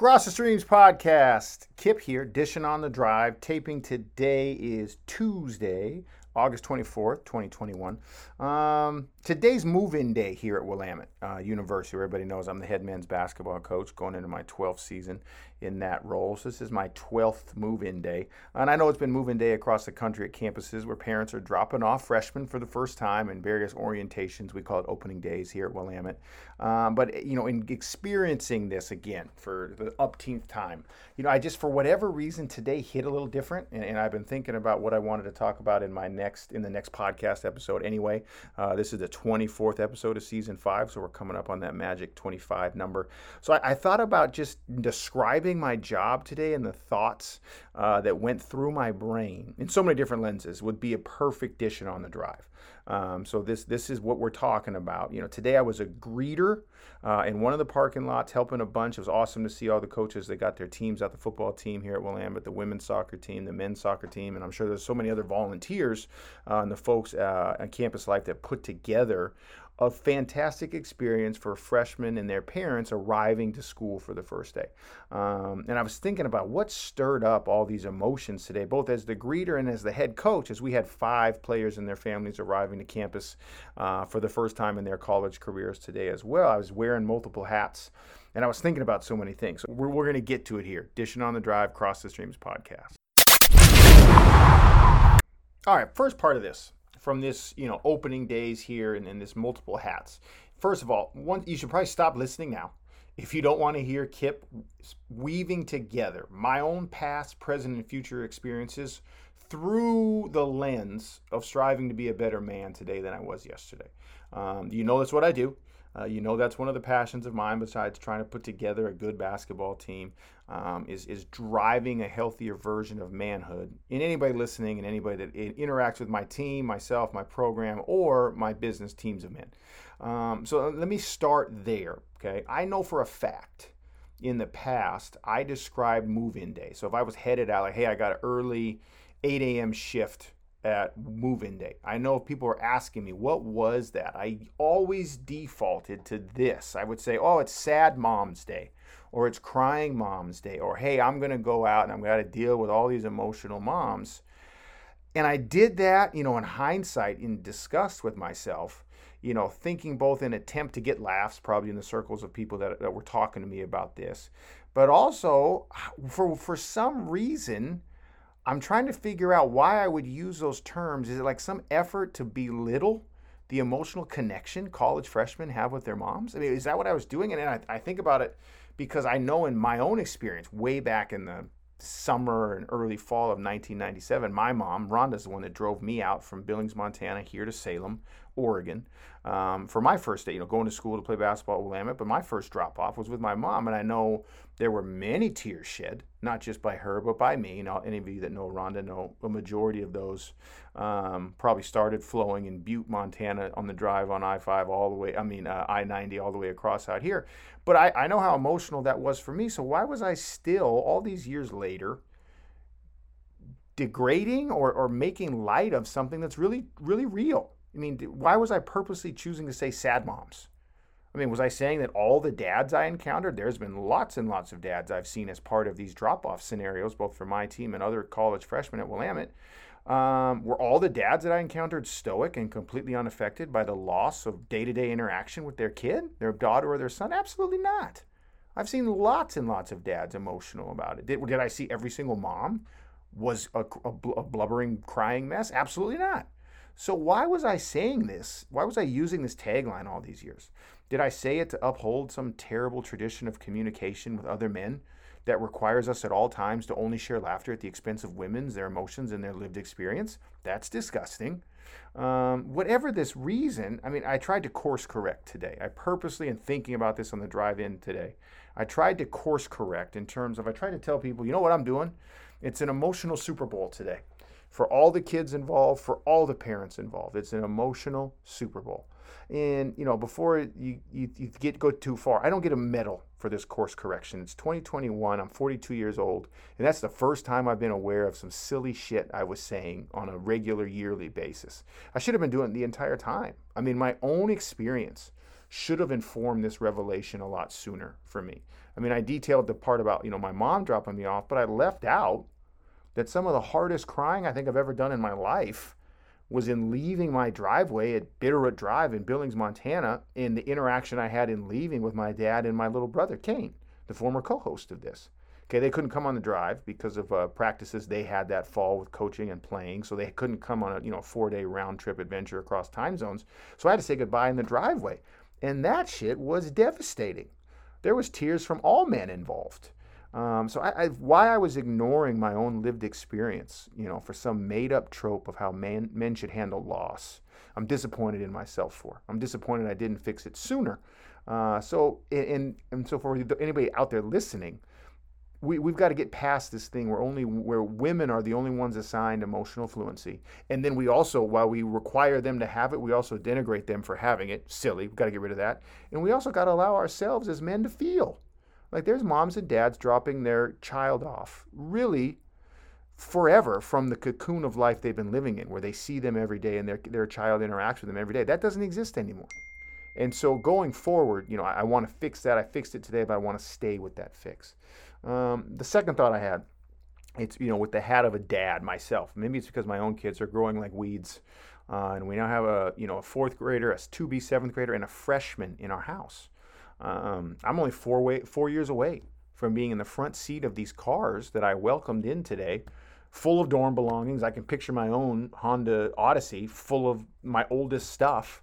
Cross the Streams podcast. Kip here, dishing on the drive. Taping today is Tuesday, August 24th, 2021. Um, today's move in day here at Willamette uh, University. Everybody knows I'm the head men's basketball coach going into my 12th season in that role. So this is my 12th move in day. And I know it's been move in day across the country at campuses where parents are dropping off freshmen for the first time in various orientations. We call it opening days here at Willamette. Um, but, you know, in experiencing this again for the upteenth time, you know, I just, for whatever reason, today hit a little different. And, and I've been thinking about what I wanted to talk about in my next, in the next podcast episode anyway. Uh, this is the 24th episode of season five, so we're coming up on that magic 25 number. So I, I thought about just describing my job today and the thoughts uh, that went through my brain in so many different lenses would be a perfect dishing on the drive. Um, so this this is what we're talking about. You know, today I was a greeter uh, in one of the parking lots, helping a bunch. It was awesome to see all the coaches. They got their teams out, the football team here at Willamette, the women's soccer team, the men's soccer team, and I'm sure there's so many other volunteers uh, and the folks uh, on Campus Life that put together a fantastic experience for freshmen and their parents arriving to school for the first day. Um, and I was thinking about what stirred up all these emotions today, both as the greeter and as the head coach, as we had five players and their families arriving to campus uh, for the first time in their college careers today as well. I was wearing multiple hats. And I was thinking about so many things. We're, we're going to get to it here. Dishing on the Drive, Cross the Streams podcast. All right, first part of this from this, you know, opening days here and, and this multiple hats. First of all, one you should probably stop listening now. If you don't want to hear Kip weaving together my own past, present, and future experiences through the lens of striving to be a better man today than I was yesterday. Um, you know that's what I do. Uh, you know that's one of the passions of mine besides trying to put together a good basketball team um, is, is driving a healthier version of manhood. In anybody listening and anybody that interacts with my team myself my program or my business teams of men. Um, so let me start there okay? I know for a fact in the past i described move-in day. So if i was headed out like hey i got an early 8 a.m shift at move in day. I know if people are asking me, what was that? I always defaulted to this. I would say, oh, it's sad mom's day, or it's crying mom's day, or hey, I'm going to go out and I'm going to deal with all these emotional moms. And I did that, you know, in hindsight, in disgust with myself, you know, thinking both in attempt to get laughs, probably in the circles of people that, that were talking to me about this, but also for, for some reason, I'm trying to figure out why I would use those terms. Is it like some effort to belittle the emotional connection college freshmen have with their moms? I mean, is that what I was doing? And I, I think about it because I know in my own experience, way back in the summer and early fall of 1997, my mom, Rhonda's the one that drove me out from Billings, Montana, here to Salem, Oregon, um, for my first day, you know, going to school to play basketball at Willamette. But my first drop off was with my mom, and I know there were many tears shed, not just by her, but by me. You know, any of you that know Rhonda know a majority of those um, probably started flowing in Butte, Montana, on the drive on I 5 all the way, I mean, uh, I 90 all the way across out here. But I, I know how emotional that was for me. So why was I still, all these years later, degrading or, or making light of something that's really, really real? I mean, why was I purposely choosing to say sad moms? I mean, was I saying that all the dads I encountered, there's been lots and lots of dads I've seen as part of these drop off scenarios, both for my team and other college freshmen at Willamette. Um, were all the dads that I encountered stoic and completely unaffected by the loss of day to day interaction with their kid, their daughter, or their son? Absolutely not. I've seen lots and lots of dads emotional about it. Did, did I see every single mom was a, a, a blubbering, crying mess? Absolutely not. So why was I saying this? Why was I using this tagline all these years? Did I say it to uphold some terrible tradition of communication with other men that requires us at all times to only share laughter at the expense of women's, their emotions, and their lived experience? That's disgusting. Um, whatever this reason, I mean, I tried to course correct today. I purposely, in thinking about this on the drive in today, I tried to course correct in terms of I tried to tell people, you know what I'm doing? It's an emotional Super Bowl today for all the kids involved, for all the parents involved. It's an emotional Super Bowl. And you know, before you, you, you get go too far, I don't get a medal for this course correction. It's 2021. I'm 42 years old, and that's the first time I've been aware of some silly shit I was saying on a regular yearly basis. I should have been doing it the entire time. I mean, my own experience should have informed this revelation a lot sooner for me. I mean, I detailed the part about, you know, my mom dropping me off, but I left out that some of the hardest crying I think I've ever done in my life was in leaving my driveway at Bitterroot Drive in Billings, Montana, in the interaction I had in leaving with my dad and my little brother, Kane, the former co host of this. Okay, they couldn't come on the drive because of uh, practices they had that fall with coaching and playing, so they couldn't come on a you know four day round trip adventure across time zones. So I had to say goodbye in the driveway, and that shit was devastating. There was tears from all men involved. Um, so I, I, why I was ignoring my own lived experience, you know, for some made-up trope of how man, men should handle loss, I'm disappointed in myself for. I'm disappointed I didn't fix it sooner. Uh, so and and so for anybody out there listening, we, we've got to get past this thing where only where women are the only ones assigned emotional fluency and then we also while we require them to have it we also denigrate them for having it silly we've got to get rid of that and we also got to allow ourselves as men to feel like there's moms and dads dropping their child off really forever from the cocoon of life they've been living in, where they see them every day and their, their child interacts with them every day. That doesn't exist anymore. And so going forward, you know, I, I want to fix that. I fixed it today, but I want to stay with that fix. Um, the second thought I had, it's, you know, with the hat of a dad myself. Maybe it's because my own kids are growing like weeds. Uh, and we now have a, you know, a fourth grader, a 2B seventh grader, and a freshman in our house. Um, I'm only four way, four years away from being in the front seat of these cars that I welcomed in today, full of dorm belongings. I can picture my own Honda Odyssey full of my oldest stuff.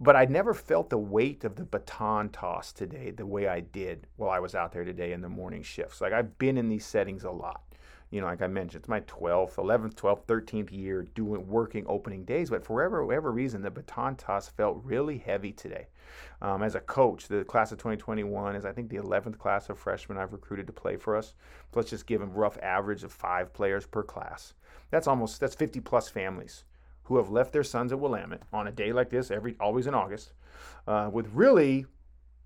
But I never felt the weight of the baton toss today the way I did while I was out there today in the morning shifts. Like I've been in these settings a lot you know, like I mentioned, it's my 12th, 11th, 12th, 13th year doing working opening days. But for whatever, whatever reason, the baton toss felt really heavy today. Um, as a coach, the class of 2021 is, I think, the 11th class of freshmen I've recruited to play for us. Let's just give a rough average of five players per class. That's almost that's 50 plus families who have left their sons at Willamette on a day like this, every always in August, uh, with really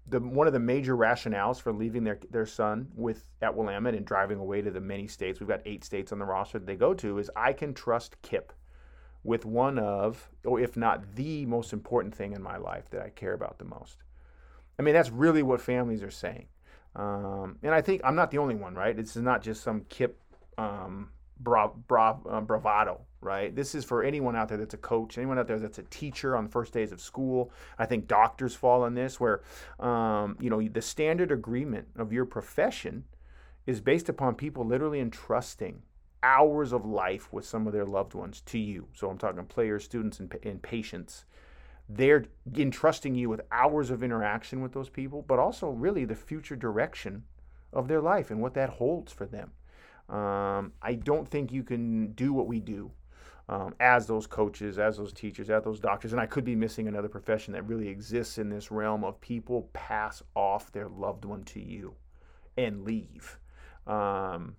the one of the major rationales for leaving their their son with at Willamette and driving away to the many states we've got eight states on the roster that they go to is I can trust Kip with one of or if not the most important thing in my life that I care about the most. I mean that's really what families are saying, um, and I think I'm not the only one, right? This is not just some Kip um, bra, bra, uh, bravado right? This is for anyone out there that's a coach, anyone out there that's a teacher on the first days of school. I think doctors fall on this, where um, you know the standard agreement of your profession is based upon people literally entrusting hours of life with some of their loved ones to you. So I'm talking players, students, and, and patients. They're entrusting you with hours of interaction with those people, but also really the future direction of their life and what that holds for them. Um, I don't think you can do what we do um, as those coaches, as those teachers, as those doctors. And I could be missing another profession that really exists in this realm of people pass off their loved one to you and leave. Um,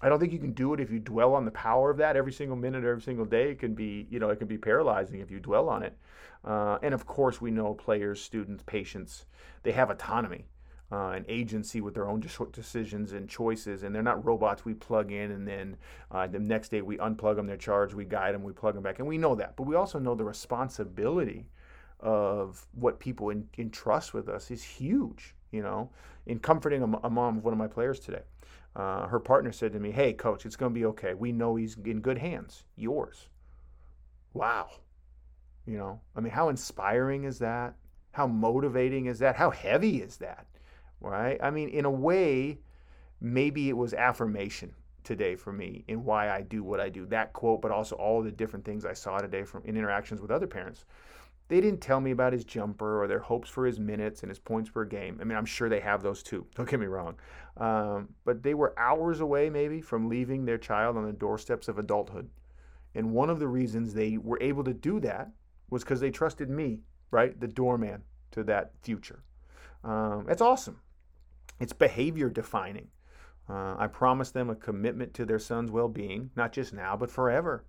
I don't think you can do it if you dwell on the power of that every single minute, every single day. It can be, you know, it can be paralyzing if you dwell on it. Uh, and of course, we know players, students, patients, they have autonomy uh, an agency with their own decisions and choices, and they're not robots we plug in and then uh, the next day we unplug them, they're charged, we guide them, we plug them back, and we know that. But we also know the responsibility of what people in, entrust with us is huge. You know, in comforting a, a mom of one of my players today, uh, her partner said to me, "Hey, coach, it's going to be okay. We know he's in good hands. Yours." Wow. You know, I mean, how inspiring is that? How motivating is that? How heavy is that? Right? I mean, in a way, maybe it was affirmation today for me in why I do what I do. That quote, but also all the different things I saw today from in interactions with other parents. They didn't tell me about his jumper or their hopes for his minutes and his points per game. I mean, I'm sure they have those too. Don't get me wrong. Um, but they were hours away, maybe, from leaving their child on the doorsteps of adulthood. And one of the reasons they were able to do that was because they trusted me, right? The doorman to that future. Um, that's awesome. It's behavior defining. Uh, I promised them a commitment to their son's well being, not just now, but forever.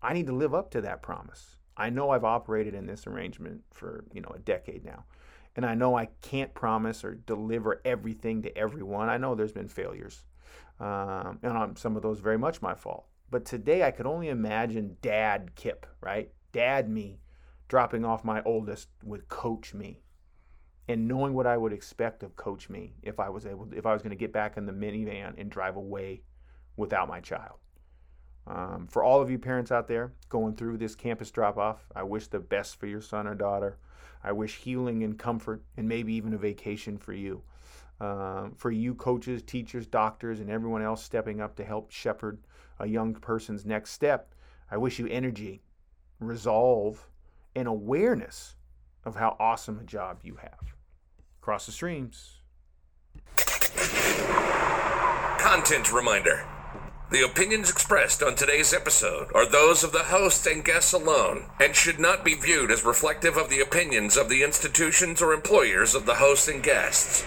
I need to live up to that promise. I know I've operated in this arrangement for you know a decade now, and I know I can't promise or deliver everything to everyone. I know there's been failures, um, and some of those very much my fault. But today I could only imagine Dad Kip, right? Dad me, dropping off my oldest would coach me and knowing what I would expect of Coach Me if I was able, if I was going to get back in the minivan and drive away without my child. Um, for all of you parents out there going through this campus drop off, I wish the best for your son or daughter. I wish healing and comfort and maybe even a vacation for you. Um, for you coaches, teachers, doctors, and everyone else stepping up to help shepherd a young person's next step, I wish you energy, resolve, and awareness of how awesome a job you have. Cross the streams. Content reminder. The opinions expressed on today's episode are those of the host and guests alone and should not be viewed as reflective of the opinions of the institutions or employers of the host and guests.